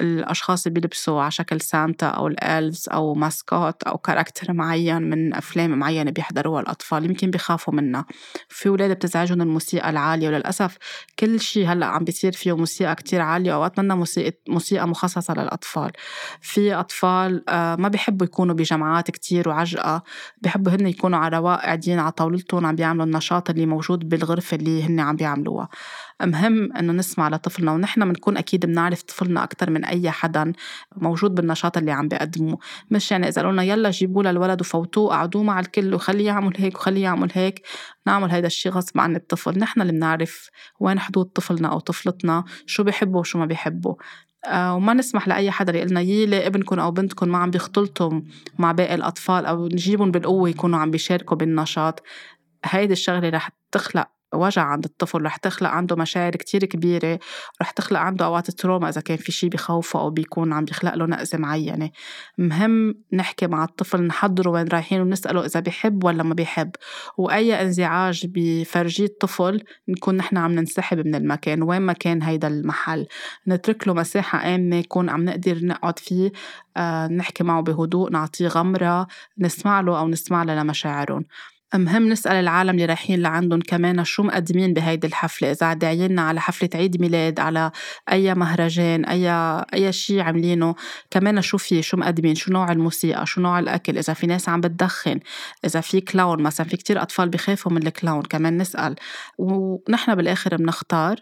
الأشخاص اللي بيلبسوا على شكل سانتا أو ال elves أو mascot أو character معين من أفلام معينة بيحضروها الأطفال يمكن بيخافوا منها. في ولاد بتزعجهم الموسيقى العالية وللأسف كل شيء هلأ عم بيصير فيه موسيقى كتير عالية وأوقات منا موسيقى, موسيقى مخصصة للأطفال. في أطفال آه، ما بيحبوا يكونوا بجمعات كتير وعجقة بيحبوا هن يكونوا على رواق قاعدين على طاولتهم عم بيعملوا النشاط اللي موجود بالغرفة اللي هن عم بيعملوها. مهم إنه نسمع لطفلنا ونحن بنكون أكيد بنعرف طفلنا أكثر من أي حدا موجود بالنشاط اللي عم بيقدمه مش يعني إذا قلنا يلا جيبوا للولد وفوتوه قعدوه مع الكل وخليه يعمل هيك وخليه يعمل هيك نعمل هيدا الشيء غصب عن الطفل. نحن اللي بنعرف وين حدود طفلنا أو طفلتنا شو بيحبوا وشو ما بيحبوا. آه وما نسمح لأي حدا يقلنا يلي ابنكم أو بنتكم ما عم بيختلطوا مع باقي الأطفال أو نجيبهم بالقوة يكونوا عم بيشاركوا بالنشاط. هيدي الشغلة رح تخلق وجع عند الطفل رح تخلق عنده مشاعر كتير كبيرة رح تخلق عنده أوقات تروما إذا كان في شي بخوفه أو بيكون عم بيخلق له نقزة معينة. مهم نحكي مع الطفل نحضره وين رايحين ونسأله إذا بيحب ولا ما بيحب وأي انزعاج بفرجيه الطفل نكون نحن عم ننسحب من المكان وين ما كان هيدا المحل. نترك له مساحة آمنة يكون عم نقدر نقعد فيه آه نحكي معه بهدوء نعطيه غمرة نسمع له أو نسمع له لمشاعرهم. مهم نسأل العالم اللي رايحين لعندهم كمان شو مقدمين بهيدي الحفلة؟ إذا داعينا على حفلة عيد ميلاد على أي مهرجان أي أي شيء عاملينه كمان شو في؟ شو مقدمين؟ شو نوع الموسيقى؟ شو نوع الأكل؟ إذا في ناس عم بتدخن إذا في clown مثلا في كتير أطفال بخافوا من ال clown كمان نسأل. ونحن بالآخر بنختار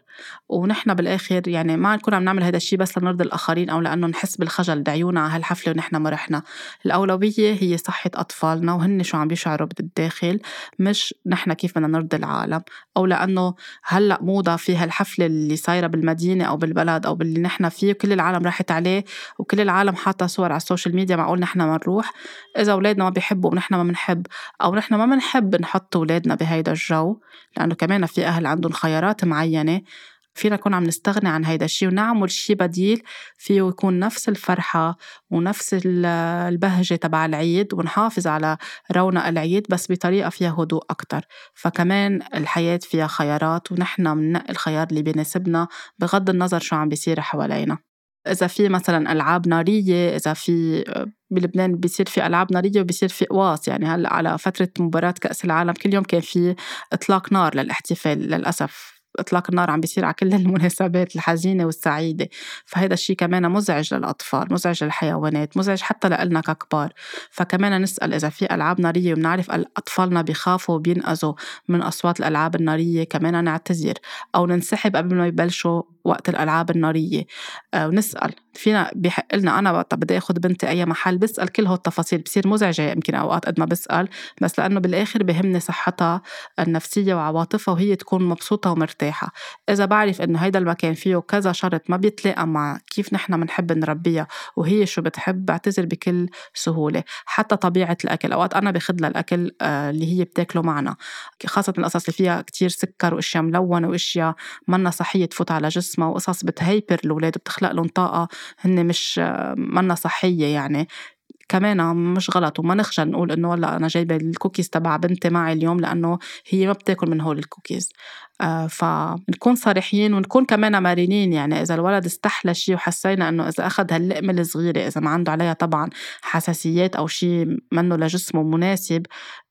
ونحن بالآخر يعني ما نكون عم نعمل هذا الشيء بس لنرضي الآخرين أو لأنه نحس بالخجل دعيونا على هالحفلة ونحن ما رحنا. الأولوية هي صحة أطفالنا وهن شو عم بيشعروا بالداخل. مش نحن كيف بدنا نرضي العالم. أو لأنه هلأ موضه في هالحفلة اللي صايرة بالمدينة أو بالبلد أو باللي نحن فيه كل العالم راحت عليه وكل العالم حاطة صور على ال social media معقول نحن ما نروح. إذا أولادنا ما بيحبوا ونحن ما بنحب أو نحن ما بنحب نحط أولادنا بهيدا الجو لأنه كمان في أهل عندهم خيارات معينة. فينا نكون عم نستغني عن هيدا الشيء ونعمل شيء بديل فيه يكون نفس الفرحة ونفس البهجة تبع العيد ونحافظ على رونق العيد بس بطريقة فيها هدوء أكتر. فكمان الحياة فيها خيارات ونحن مننقي الخيار اللي بيناسبنا بغض النظر شو عم بيصير حوالينا. إذا في مثلا ألعاب نارية إذا في بلبنان بيصير في ألعاب نارية وبيصير في قواص. يعني هلأ على فترة مباراة كأس العالم كل يوم كان في إطلاق نار للإحتفال للأسف. إطلاق النار عم بيصير على كل المناسبات الحزينة والسعيدة. فهذا الشيء كمان مزعج للأطفال مزعج للحيوانات مزعج حتى لنا ككبار. فكمان نسأل إذا في ألعاب نارية وبنعرف أطفالنا بيخافوا وبينقذوا من أصوات الألعاب النارية كمان نعتذر أو ننسحب قبل ما يبلشوا وقت الألعاب النارية. آه، ونسأل. فينا بحق لنا أنا وقت بدي آخذ بنتي أي محل بسأل كل هالتفاصيل بصير مزعجة يمكن أوقات قد ما بسأل بس لأنه بالآخر بهمني صحتها النفسية وعواطفها وهي تكون مبسوطة ومرتاحه إذا بعرف إنه هيدا المكان فيه كذا شرط ما بيتلاقى مع كيف نحن بنحب نربيها وهي شو بتحب بعتذر بكل سهولة. حتى طبيعة الأكل أوقات أنا باخذ لها الأكل آه، اللي هي بتاكله معنا. خاصة القصص اللي فيها كتير سكر وأشياء ملونة وأشياء منا صحية تفوت على جسمها وقصص بت hyper الأولاد وبتخلق لهم طاقة هن مش منا صحية يعني. كمان مش غلط وما نخجل نقول إنه والله أنا جايبة الكوكيز تبع بنتي معي اليوم لأنه هي ما بتاكل من هول الكوكيز. آه فنكون صريحين ونكون كمان مرنين يعني إذا الولد استحلى شيء وحسينا إنه إذا أخذ هاللقمة الصغيرة إذا ما عنده عليها طبعا حساسيات أو شيء منه لجسمه مناسب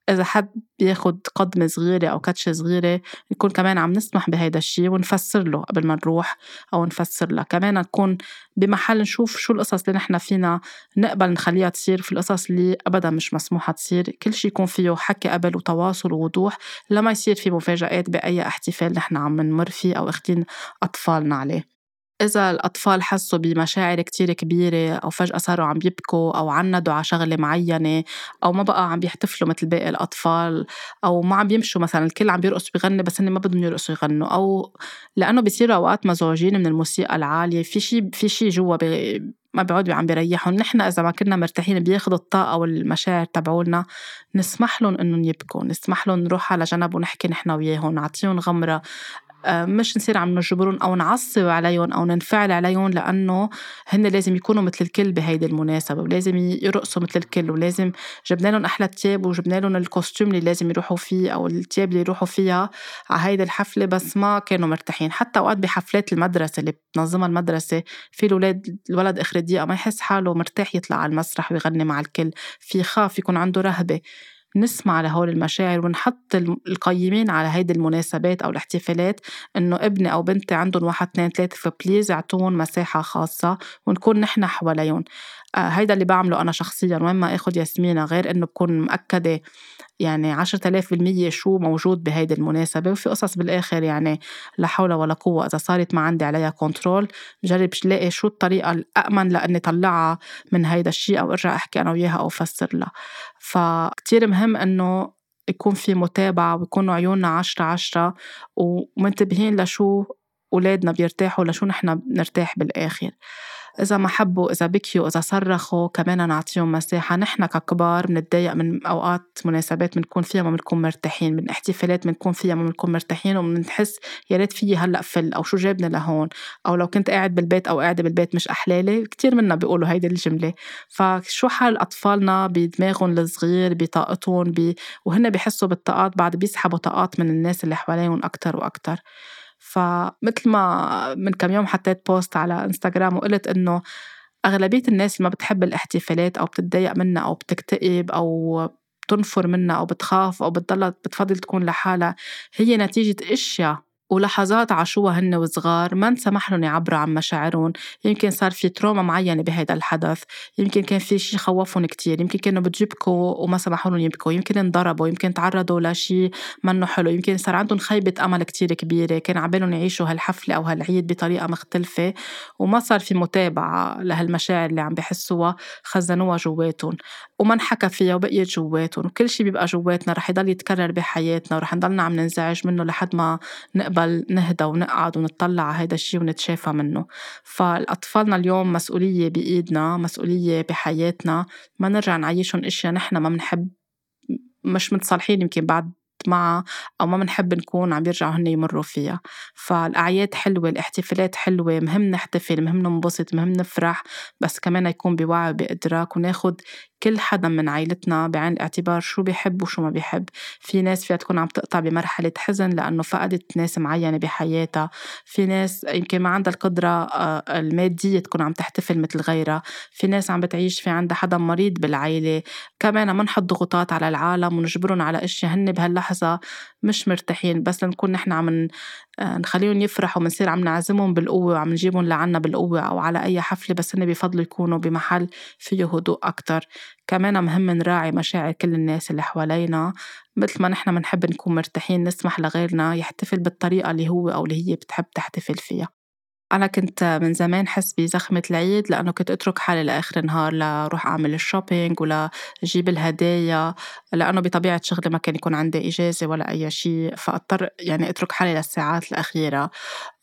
إذا حد بياخد قدمة صغيرة أو كاتشة صغيرة نكون كمان عم نسمح بهيدا الشي ونفسر له قبل ما نروح أو نفسر له كمان نكون بمحل نشوف شو القصص اللي نحن فينا نقبل نخليها تصير في القصص اللي أبدا مش مسموحة تصير. كل شي يكون فيه حكي قبل وتواصل ووضوح لما يصير في مفاجآت بأي احتفال نحن عم نمر فيه أو اخدين أطفالنا عليه. إذا الأطفال حسوا بمشاعر كتير كبيرة أو فجأة صاروا عم يبكوا أو عندوا على شغلة معينة أو ما بقى عم بيحتفلوا مثل باقي الأطفال أو ما عم بيمشوا مثلا الكل عم بيرقص بيغني بس هن ما بدهم يرقصوا يغنوا أو لأنه بيصيروا أوقات مزعوجين من الموسيقى العالية في شيء في شيء جوا ما بيقعدوا عم بيريحهم نحن إذا ما كنا مرتاحين بياخذوا الطاقة والمشاعر تبعولنا نسمح لهم إنهم يبكوا نسمح لهم نروح على جنب ونحكي نحن وياهم نعطيهم غمرة آه، مش نصير عم نجبرهم أو نعصب عليهم أو ننفعل عليهم لأنه هن لازم يكونوا مثل الكل بهيدي المناسبة ولازم يرقصوا مثل الكل ولازم جبنا لهم أحلى تياب وجبنا لهم الكوستيوم اللي لازم يروحوا فيه أو التياب اللي يروحوا فيها على هيدي الحفلة بس ما كانوا مرتاحين. حتى أوقات بحفلات المدرسة اللي بتنظمها المدرسة في الاولاد الولد آخر الدقيقه ما يحس حاله مرتاح يطلع على المسرح ويغني مع الكل في خاف يكون عنده رهبة. نسمع لهول المشاعر ونحط القيمين على هيدي المناسبات أو الاحتفالات إنه ابني أو بنتي عندهم واحد اثنين ثلاثة ف please اعطوهم مساحة خاصة ونكون نحن حواليهم. هيدا اللي بعمله أنا شخصيا وين ما آخد ياسمينة غير إنه بكون مأكدة يعني عشرة آلاف بالمية شو موجود بهيدي المناسبة. وفي قصص بالآخر يعني لا حول ولا قوة إذا صارت ما عندي عليها control بجرب لاقي شو الطريقة الأأمن لأني طلعها من هيدا الشيء أو أرجع أحكي أنا وياها أو أفسر لها. فكتير مهم إنه يكون في متابعة ويكونوا عيوننا عشرة عشرة ومنتبهين لشو أولادنا بيرتاحوا لشو نحن بنرتاح بالآخر. إذا ما حبوا إذا بكيوا إذا صرخوا كمان نعطيهم مساحة. نحن ككبار بنتضايق من أوقات مناسبات بنكون فيها ما بنكون مرتاحين. من احتفالات بنكون فيها ما بنكون مرتاحين. وبنحس يا ريت فيي هلأ فل أو شو جابني لهون. أو لو كنت قاعد بالبيت أو قاعدة بالبيت مش أحلالي كتير منا بيقولوا هيدي الجملة. فشو حال أطفالنا بدماغهم الصغير بطاقتهم بي وهن بيحسوا بالطاقات بعد بيسحبوا طاقات من الناس اللي حواليهم أكتر وأكتر. فمثل ما من كم يوم حطيت post على انستغرام وقلت إنه أغلبية الناس اللي ما بتحب الاحتفالات أو بتتضايق منها أو بتكتئب أو بتنفر منها أو بتخاف أو بتضل بتفضل تكون لحالها هي نتيجة أشياء. ولحظات عاشوها هن وصغار ما انسمح لهم يعبروا عن مشاعرهم يمكن صار في تروما معينة بهذا الحدث يمكن كان في شيء خوفهم كتير يمكن كانوا بتجبكوا وما سمحوا لهم يبكوا يمكن انضربوا يمكن تعرضوا لشيء منه حلو يمكن صار عندهم خيبة أمل كتير كبيرة كان عبالهم يعيشوا هالحفلة أو هالعيد بطريقة مختلفة وما صار في متابعة لهالمشاعر اللي عم بحسوها خزنوها جواتهم وما انحكى فيها وبقيت جواتهم وكل شيء بيبقى جواتنا رح يضل يتكرر بحياتنا ورح نضلنا عم ننزعج منه لحد ما نقبل نهدى ونقعد ونطلع على هيدا الشيء ونتشافى منه. فالأطفالنا اليوم مسؤولية بإيدنا مسؤولية بحياتنا. ما نرجع نعيشهم أشياء نحن ما بنحب مش متصالحين يمكن بعد معها أو ما بنحب نكون عم يرجعوا هن يمروا فيها. فالأعياد حلوة الاحتفالات حلوة مهم نحتفل مهم ننبسط مهم نفرح بس كمان يكون بوعي وبإدراك وناخد كل حدا من عائلتنا بعين الاعتبار شو بيحب وشو ما بيحب. في ناس فيها تكون عم تقطع بمرحلة حزن لأنه فقدت ناس معينة بحياتها. في ناس يمكن ما عندها القدرة آه، المادية تكون عم تحتفل مثل غيرها. في ناس عم بتعيش في عندها حدا مريض بالعيلة. كمان ما نحط ضغوطات على العالم ونجبرهم على اشياء هن بهاللحظة مش مرتاحين. بس لنكون نحن عم آه، نخليهم يفرحوا بنصير عم نعزمهم بالقوة وعم نجيبهم لعنا بالقوة أو على أي حفلة. بس هن بفضلوا يكونوا بمحل فيه هدوء أكتر. كمان مهم نراعي مشاعر كل الناس اللي حوالينا. مثل ما نحن بنحب نكون مرتاحين نسمح لغيرنا يحتفل بالطريقة اللي هو أو اللي هي بتحب تحتفل فيها. أنا كنت من زمان حس بزخمة العيد لأنه كنت أترك حالي لآخر النهار لروح أعمل الشوبينج ولا أجيب الهدايا لأنه بطبيعة شغلي ما كان يكون عندي إجازة ولا أي شيء فأضطر يعني أترك حالي للساعات الأخيرة.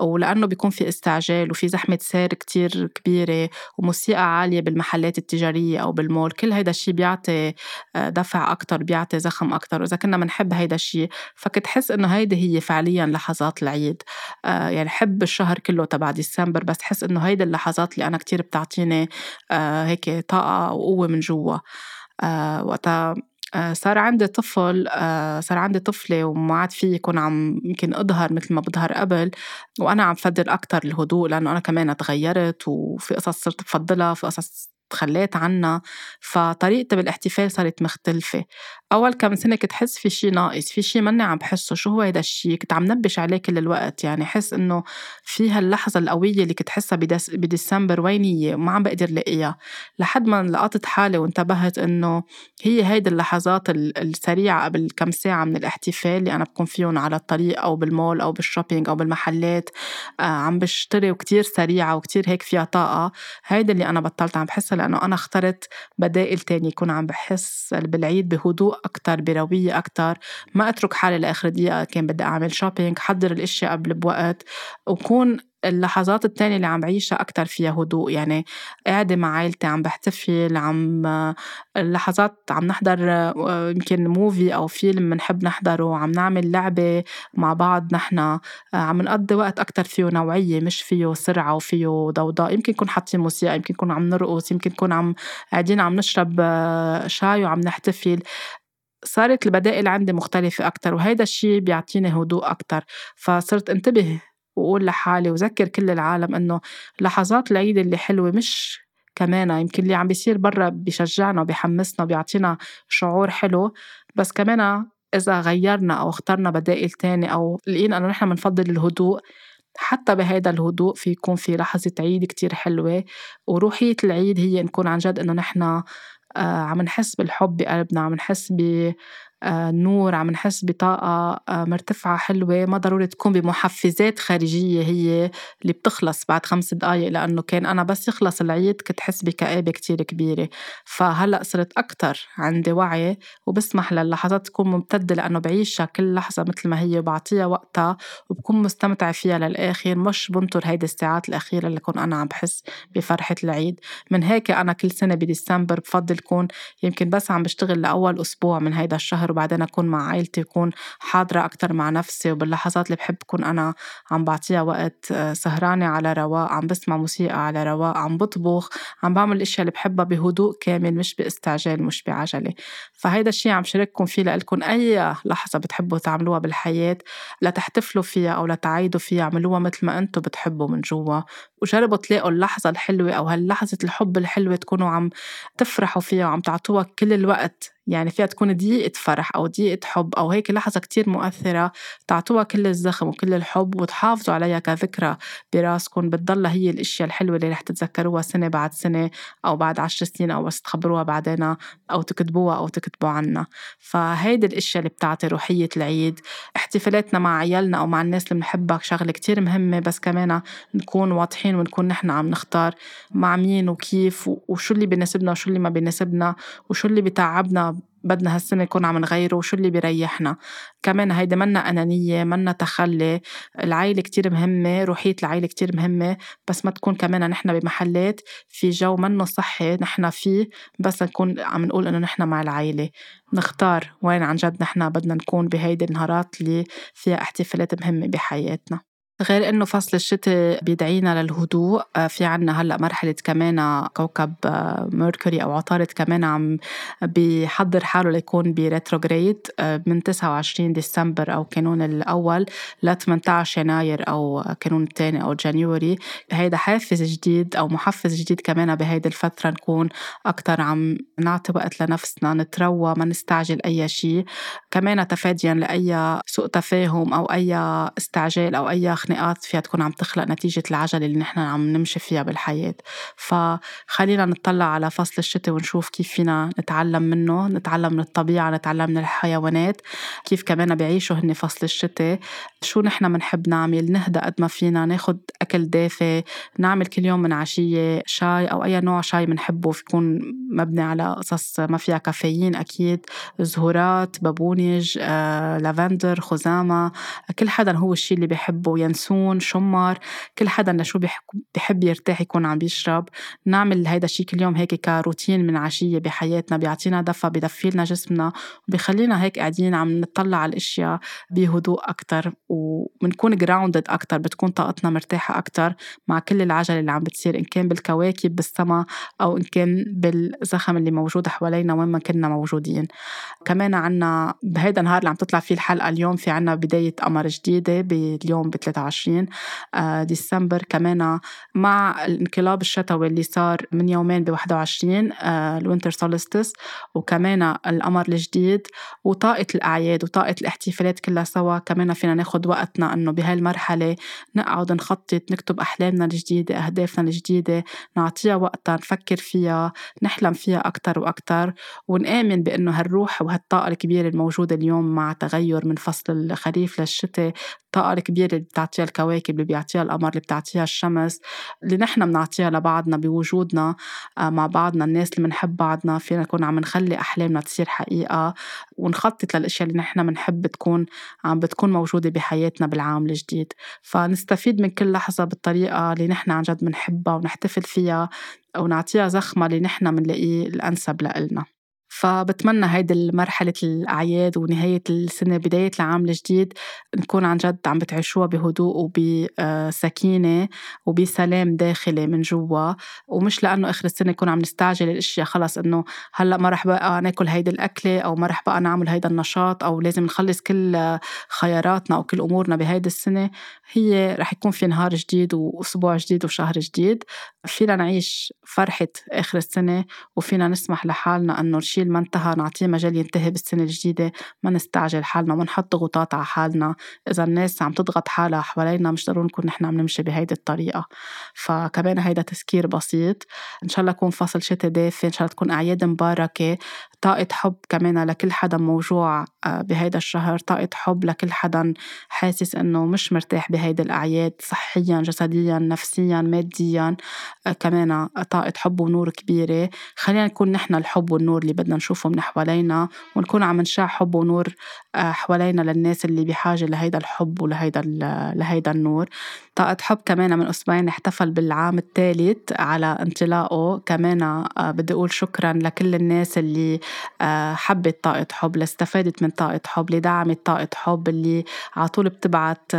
ولأنه بيكون في استعجال وفي زحمة سير كتير كبيرة وموسيقى عالية بالمحلات التجارية أو بالمول كل هيدا الشيء بيعطي آه، دفع أكتر بيعطي زخم أكتر. وإذا كنا بنحب هيدا الشيء فكنت حس إنه هيدي هي فعليا لحظات العيد. آه، يعني حب الشهر كله تبع ديسمبر بس حس إنه هيدي اللحظات اللي أنا كتير بتعطيني آه، هيك طاقة وقوة من جوا. وقتها صار عندي طفل صار عندي طفلة وما عاد في يكون عم يمكن أظهر مثل ما بظهر قبل. وأنا عم فضل أكتر الهدوء لأنه أنا كمان تغيرت وفي قصص صرت بفضلها في قصص تخليت عنها. فطريقتي بالإحتفال صارت مختلفة. أول كم سنة كنت حس في شي ناقص في شي ماني عم بحسه شو هو هيدا الشي؟ كنت عم نبش عليه كل الوقت يعني حس إنه في هاللحظة القوية اللي كنت حسها بديسمبر وين هي وما عم بقدر لاقيها لحد ما لقطت حالي وانتبهت إنه هي هيدي اللحظات السريعة قبل كم ساعة من الاحتفال اللي أنا بكون فيهم على الطريق أو بالمول أو بال shopping أو بالمحلات آه عم بشتري وكتير سريعة وكتير هيك فيها طاقة. هيدا اللي أنا بطلت عم بحسها لأنه أنا اخترت بدائل تانية يكون عم بحس بالعيد بهدوء أكتر بروية أكتر. ما أترك حالي لآخر دقيقة كان بدي أعمل shopping حضر الأشياء قبل بوقت وكون اللحظات التانية اللي عم بعيشها أكتر فيها هدوء. يعني قاعدة مع عائلتي عم بحتفل عم اللحظات عم نحضر يمكن movie أو فيلم بنحب نحضره عم نعمل لعبة مع بعض نحن. عم نقضي وقت أكتر فيه نوعية مش فيه سرعة وفيه ضوضاء. يمكن نكون حاطين موسيقى يمكن نكون عم نرقص يمكن نكون عم قاعدين عم نشرب شاي وعم نحتفل. صارت البدائل عندي مختلفة أكتر وهيدا الشيء بيعطيني هدوء أكتر. فصرت انتبه وأقول لحالي وذكر كل العالم إنه لحظات العيد اللي حلوة مش كمان يمكن اللي عم بيصير برا بيشجعنا وبيحمسنا وبيعطينا شعور حلو بس كمان إذا غيرنا أو اخترنا بدائل تانية أو لقينا إنه نحن بنفضل الهدوء حتى بهيدا الهدوء في يكون في لحظة عيد كتير حلوة. وروحية العيد هي نكون عن جد إنه نحن عم نحس بالحب بقلبنا عم نحس آه، نور عم نحس بطاقة آه، مرتفعة حلوة ما ضروري تكون بمحفزات خارجية هي اللي بتخلص بعد خمس دقايق لأنه كان أنا بس يخلص العيد كنت حس بكآبة كتير كبيرة. فهلأ صرت أكتر عندي وعي وبسمح للحظات تكون ممتدة لأنه بعيشها كل لحظة مثل ما هي وبعطيها وقتها وبكون مستمتعة فيها للآخر. مش بنطر هيدي الساعات الأخيرة اللي كون أنا عم بحس بفرحة العيد. من هيك أنا كل سنة بديسمبر بفضل كون يمكن بس عم بشتغل لأول أسبوع من هيدا الشهر وبعدين أكون مع عائلتي أكون حاضرة أكتر مع نفسي وباللحظات اللي بحب أكون أنا عم بعطيها وقت آه، سهرانة على رواق عم بسمع موسيقى على رواق عم بطبخ عم بعمل الأشياء اللي بحبها بهدوء كامل مش باستعجال مش بعجلة. فهيدا الشيء عم شارككم فيه لإلكم أي لحظة بتحبوا تعملوها بالحياة لتحتفلوا فيها أو لتعيدوا فيها اعملوها مثل ما أنتم بتحبوا من جوا. وجربوا تلاقوا اللحظة الحلوة أو هاللحظة الحب الحلوة تكونوا عم تفرحوا فيها وعم تعطوها كل الوقت يعني فيها تكون دقيقة فرح أو دقيقة حب أو هيك لحظة كتير مؤثرة تعطوها كل الزخم وكل الحب وتحافظوا عليها كذكرى براسكم بتضلها هي الأشياء الحلوة اللي رح تتذكروها سنة بعد سنة أو بعد عشر سنين أو بس تخبروها بعدين أو تكتبوها أو تكتبوا عنها فهيدي الأشياء اللي بتعطي روحية العيد. احتفالاتنا مع عيالنا أو مع الناس اللي بنحبها شغلة كتير مهمة بس كمان نكون واضحين ونكون نحن عم نختار مع مين وكيف وشو اللي بيناسبنا وشو اللي ما بيناسبنا وشو اللي بتعبنا بدنا هالسنة نكون عم نغيره وشو اللي بيريحنا؟ كمان هيدا منا أنانية منا تخلي العيلة كتير مهمة روحية العيلة كتير مهمة بس ما تكون كمان نحن بمحلات في جو منه صحي نحن فيه بس نكون عم نقول إنه نحن مع العيلة. نختار وين عن جد نحن بدنا نكون بهيدي النهارات اللي فيها احتفالات مهمة بحياتنا. غير إنه فصل الشتاء بيدعينا للهدوء. آه، في عنا هلأ مرحلة كمان كوكب آه، ميركوري أو عطارد كمان عم بيحضر حاله ليكون ب retrograde آه، من 29 ديسمبر أو كانون الأول ل 18 يناير أو كانون الثاني أو January. هيدا حافز جديد أو محفز جديد كمان بهيدي الفترة نكون أكثر عم نعطي وقت لنفسنا نتروى ما نستعجل أي شيء كمان تفاديا لأي سوء تفاهم أو أي استعجال أو أي خناقات فيها تكون عم تخلق نتيجة العجلة اللي نحن عم نمشي فيها بالحياة. فخلينا نطلع على فصل الشتاء ونشوف كيف فينا نتعلم منه نتعلم من الطبيعة نتعلم من الحيوانات كيف كمان بيعيشوا هن فصل الشتاء شو نحن بنحب نعمل نهدى قد ما فينا ناخد أكل دافي نعمل كل يوم من عشية شاي أو أي نوع شاي بنحبه يكون مبني على قصص ما فيها كافيين أكيد زهورات بابونج آه، لافندر خزامة كل حدا هو الشيء اللي بيحبه ينسون شمر كل حدا لشو بحب يرتاح يكون عم بيشرب. نعمل هيدا الشيء كل يوم هيك كروتين من عشية بحياتنا بيعطينا دفى بدفي لنا جسمنا وبيخلينا هيك قاعدين عم نطلع على الأشياء بهدوء أكثر وبنكون جراوندد أكثر بتكون طاقتنا مرتاحة أكثر مع كل العجلة اللي عم بتصير إن كان بالكواكب بالسما أو إن كان بالزخم اللي موجود حوالينا وين ما كنا موجودين. كمان عنا بهيدا النهار اللي عم تطلع فيه الحلقة اليوم في عنا بداية قمر جديدة باليوم ب 23 آه، ديسمبر كمان مع الانقلاب الشتوي اللي صار من يومين ب 21 ال winter solstice وكمان القمر الجديد وطاقة الأعياد وطاقة الاحتفالات كلها سوا كمان فينا ناخد وقتنا إنه بهالمرحلة نقعد نخطط نكتب أحلامنا الجديدة أهدافنا الجديدة نعطيها وقتها نفكر فيها نحلم فيها أكتر وأكتر ونآمن بأنه هالروح وهالطاقة الكبيرة الموجودة اليوم مع تغير من فصل الخريف للشتاء الطاقة الكبيرة اللي بتعطيها الكواكب اللي بيعطيها القمر اللي بتعطيها الشمس اللي نحن بنعطيها لبعضنا بوجودنا آه، مع بعضنا الناس اللي بنحب بعضنا فينا نكون عم نخلي أحلامنا تصير حقيقة ونخطط للأشياء اللي نحن بنحب تكون عم بتكون موجودة بحياتنا بالعام الجديد. فنستفيد من كل لحظة بالطريقة اللي نحن عن جد بنحبها ونحتفل فيها ونعطيها زخمة اللي نحن بنلاقيه الأنسب لإلنا. فبتمنى هيدي المرحلة الأعياد ونهاية السنة بداية العام الجديد نكون عن جد عم بتعيشوها بهدوء وبسكينة وبسلام داخلي من جوا. ومش لأنه آخر السنة نكون عم نستعجل الأشياء خلص إنه هلأ ما رح بقى ناكل هيدي الأكلة أو ما رح بقى نعمل هيدا النشاط أو لازم نخلص كل خياراتنا أو كل أمورنا بهيدي السنة. هي رح يكون في نهار جديد وأسبوع جديد وشهر جديد. فينا نعيش فرحة آخر السنة وفينا نسمح لحالنا إنه الشيء ما انتهى نعطيه مجال ينتهي بالسنة الجديدة ما نستعجل حالنا وما نحط ضغوطات على حالنا. إذا الناس عم تضغط حالها حوالينا مش ضروري نكون نحن عم نمشي بهيدي الطريقة. فكمان هيدا تذكير بسيط. إن شاء الله يكون فصل شتاء دافي إن شاء الله تكون أعياد مباركة. طاقة حب كمان لكل حدا موجوع آه، بهيدا الشهر. طاقة حب لكل حدا حاسس إنه مش مرتاح بهيدي الأعياد صحيا جسديا نفسيا ماديا. آه، كمان طاقة حب ونور كبيرة. خلينا نكون نحن الحب والنور اللي بدنا نشوفه من حوالينا ونكون عم نشع حب ونور آه، حوالينا للناس اللي بحاجة لهيدا الحب ولهيدا لهيدا النور. طاقة حب كمان من أسبوعين احتفل بالعام الثالث على انطلاقه. كمان آه، بدي أقول شكرا لكل الناس اللي آه، حبت طاقة حب اللي استفادت من طاقة حب اللي دعمت طاقة حب اللي على طول بتبعت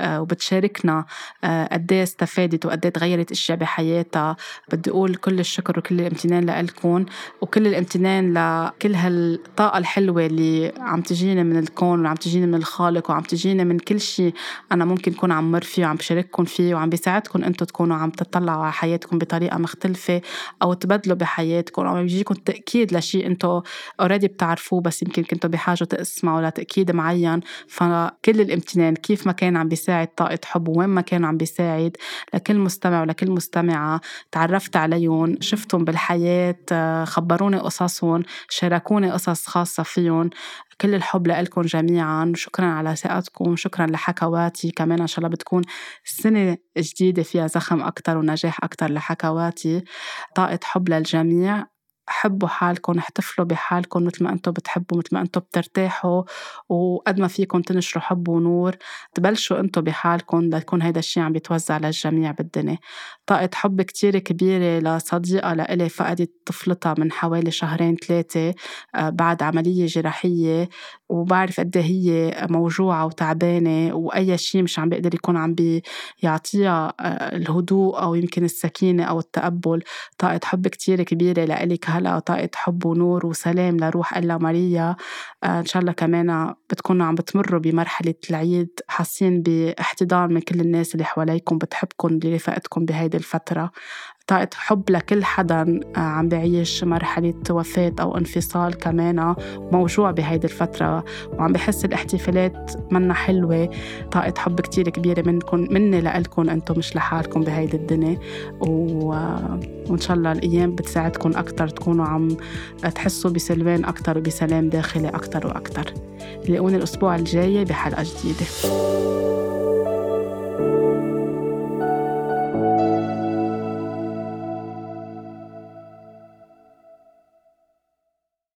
وبتشاركنا قد إيه استفادت وقد إيه تغيرت أشياء بحياتها. بدي أقول كل الشكر وكل الامتنان لكم وكل الامتنان لكل هالطاقة الحلوة اللي عم تجيني من الكون وعم تجيني من الخالق وعم تجيني من كل شيء أنا ممكن كون عم مر فيه وعم بشارككم فيه وعم بيساعدكم أنتم تكونوا عم تطلعوا على حياتكم بطريقة مختلفة أو تبدلوا بحياتكم أو يجيكم تأكيد لشيء اوريدي بتعرفوه بس يمكن كنتوا بحاجة تسمعوا لتأكيد معين. فكل الامتنان كيف ما كان عم بيساعد طاقة حب وين ما كان عم بيساعد لكل مستمع ولكل مستمعة تعرفت عليهم شفتهم بالحياة خبروني قصصهم شاركوني قصص خاصة فيهم. كل الحب لكم جميعا. شكرا على ثقتكم شكرا لحكواتي. كمان إن شاء الله بتكون سنة جديدة فيها زخم أكتر ونجاح أكتر لحكواتي. طاقة حب للجميع. حبوا حالكم احتفلوا بحالكم مثل ما أنتم بتحبوا مثل ما أنتم بترتاحوا. وقد ما فيكم تنشروا حب ونور تبلشوا أنتم بحالكم ليكون هيدا الشيء عم بيتوزع للجميع بالدنيا. طاقة حب كتير كبيرة لصديقة لإلي فقدت طفلتها من حوالي شهرين ثلاثة آه، بعد عملية جراحية وبعرف قد إيه هي موجوعة وتعبانة وأي شيء مش عم بيقدر يكون عم بيعطيها آه، الهدوء أو يمكن السكينة أو التقبل. طاقة حب كتير كبيرة لإلك هلا طاقة حب ونور وسلام لروح إلا ماريا. آه، إن شاء الله كمان بتكونوا عم بتمروا بمرحلة العيد حاسين باحتضان من كل الناس اللي حواليكم بتحبكم اللي رفقتكم بهيدي الفترة. طاقة حب لكل حدا آه، عم بعيش مرحلة وفاة أو انفصال كمان موجوع بهيدي الفترة. وعم بحس الاحتفالات منا حلوة. طاقة حب كتير كبيرة منكم مني لإلكم أنتم مش لحالكم بهيدي الدنيا. و... آه، وإن شاء الله الأيام بتساعدكم أكتر تكونوا عم تحسوا بسلوان أكتر وبسلام داخلي أكتر وأكتر. لاقوني الأسبوع الجاي بحلقة جديدة.